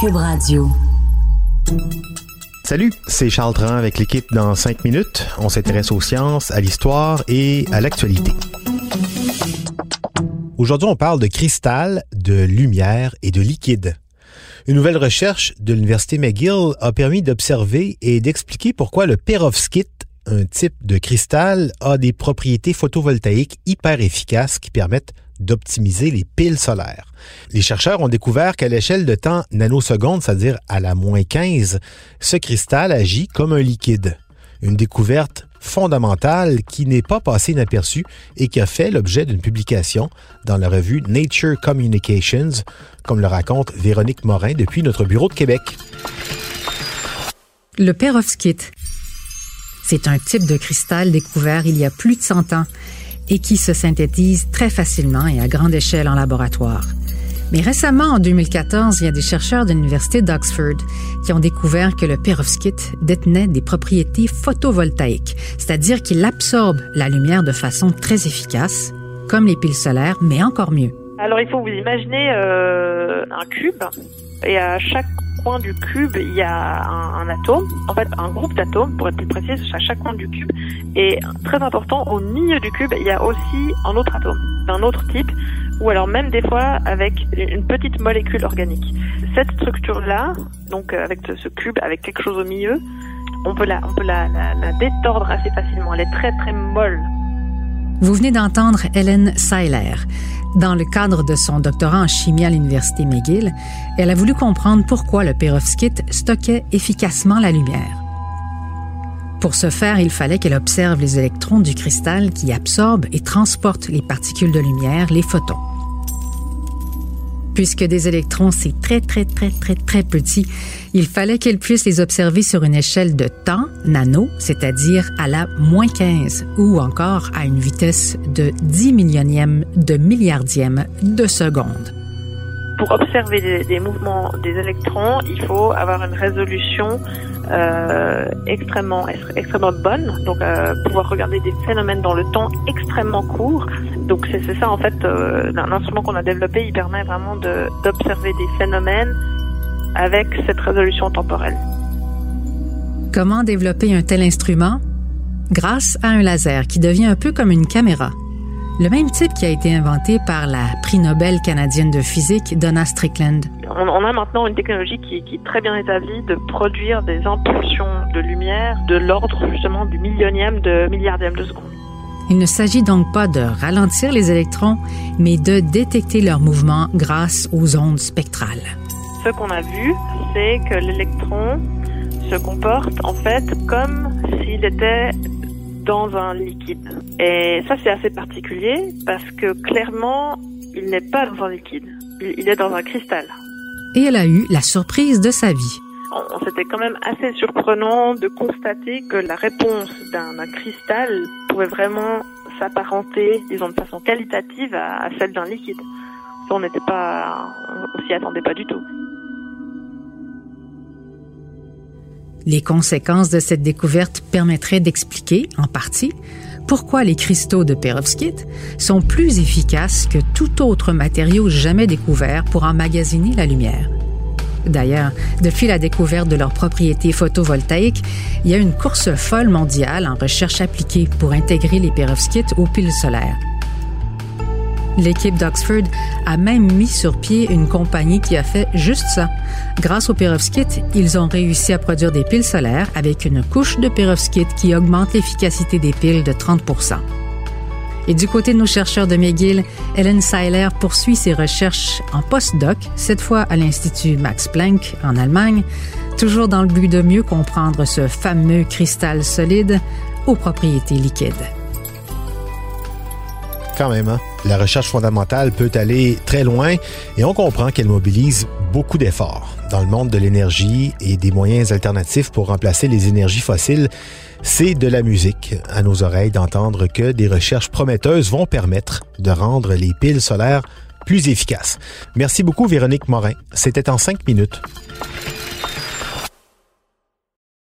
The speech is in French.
Cube Radio. Salut, c'est Charles Tran avec l'équipe dans 5 minutes. On s'intéresse aux sciences, à l'histoire et à l'actualité. Aujourd'hui, on parle de cristal, de lumière et de liquide. Une nouvelle recherche de l'Université McGill a permis d'observer et d'expliquer pourquoi le perovskite, un type de cristal, a des propriétés photovoltaïques hyper efficaces qui permettent d'optimiser les piles solaires. Les chercheurs ont découvert qu'à l'échelle de temps nanoseconde, c'est-à-dire à la moins 15, ce cristal agit comme un liquide. Une découverte fondamentale qui n'est pas passée inaperçue et qui a fait l'objet d'une publication dans la revue Nature Communications, comme le raconte Véronique Morin depuis notre bureau de Québec. Le perovskite, c'est un type de cristal découvert il y a plus de 100 ans et qui se synthétise très facilement et à grande échelle en laboratoire. Mais récemment, en 2014, il y a des chercheurs de l'Université d'Oxford qui ont découvert que le perovskite détenait des propriétés photovoltaïques, c'est-à-dire qu'il absorbe la lumière de façon très efficace, comme les piles solaires, mais encore mieux. Alors il faut vous imaginer euh, un cube et à chaque coin du cube, il y a un, atome, en fait un groupe d'atomes, pour être plus précis, à chaque coin du cube. Et très important, au milieu du cube, il y a aussi un autre atome, d'un autre type, ou alors même des fois avec une petite molécule organique. Cette structure-là, donc euh, avec ce cube, avec quelque chose au milieu, on peut la, on peut la, la détordre assez facilement. Elle est très très molle. Vous venez d'entendre Hélène Seiler. Dans le cadre de son doctorat en chimie à l'Université McGill, elle a voulu comprendre pourquoi le perovskite stockait efficacement la lumière. Pour ce faire, il fallait qu'elle observe les électrons du cristal qui absorbent et transportent les particules de lumière, les photons. Puisque des électrons, c'est très, très, très, très, très petit, il fallait qu'elle puisse les observer sur une échelle de temps, nano, c'est-à-dire à la moins 15, ou encore à une vitesse de 10 millionième de milliardième de seconde. Pour observer des, mouvements des électrons, il faut avoir une résolution euh, extrêmement extrêmement bonne, donc euh, pouvoir regarder des phénomènes dans le temps extrêmement court. Donc c'est ça en fait, euh, l'instrument qu'on a développé, il permet vraiment d'observer des phénomènes avec cette résolution temporelle. Comment développer un tel instrument? Grâce à un laser qui devient un peu comme une caméra. Le même type qui a été inventé par la prix Nobel canadienne de physique Donna Strickland. On, a maintenant une technologie qui, qui, est très bien établie de produire des impulsions de lumière de l'ordre justement du millionième de milliardième de seconde. Il ne s'agit donc pas de ralentir les électrons, mais de détecter leur mouvement grâce aux ondes spectrales. Ce qu'on a vu, c'est que l'électron se comporte en fait comme s'il était dans un liquide. Et ça, c'est assez particulier parce que clairement, il n'est pas dans un liquide. Il, est dans un cristal. Et elle a eu la surprise de sa vie. C'était quand même assez surprenant de constater que la réponse d'un cristal pouvait vraiment s'apparenter, disons de façon qualitative, à, celle d'un liquide. on n'était pas, on s'y attendait pas du tout. Les conséquences de cette découverte permettraient d'expliquer, en partie, pourquoi les cristaux de perovskite sont plus efficaces que tout autre matériau jamais découvert pour emmagasiner la lumière. D'ailleurs, depuis la découverte de leurs propriétés photovoltaïques, il y a une course folle mondiale en recherche appliquée pour intégrer les perovskites aux piles solaires. L'équipe d'Oxford a même mis sur pied une compagnie qui a fait juste ça. Grâce au perovskite, ils ont réussi à produire des piles solaires avec une couche de perovskite qui augmente l'efficacité des piles de 30 et du côté de nos chercheurs de McGill, Helen Seiler poursuit ses recherches en postdoc, cette fois à l'Institut Max Planck en Allemagne, toujours dans le but de mieux comprendre ce fameux cristal solide aux propriétés liquides. Quand même, hein? La recherche fondamentale peut aller très loin et on comprend qu'elle mobilise beaucoup d'efforts. Dans le monde de l'énergie et des moyens alternatifs pour remplacer les énergies fossiles, c'est de la musique à nos oreilles d'entendre que des recherches prometteuses vont permettre de rendre les piles solaires plus efficaces. Merci beaucoup Véronique Morin. C'était en cinq minutes.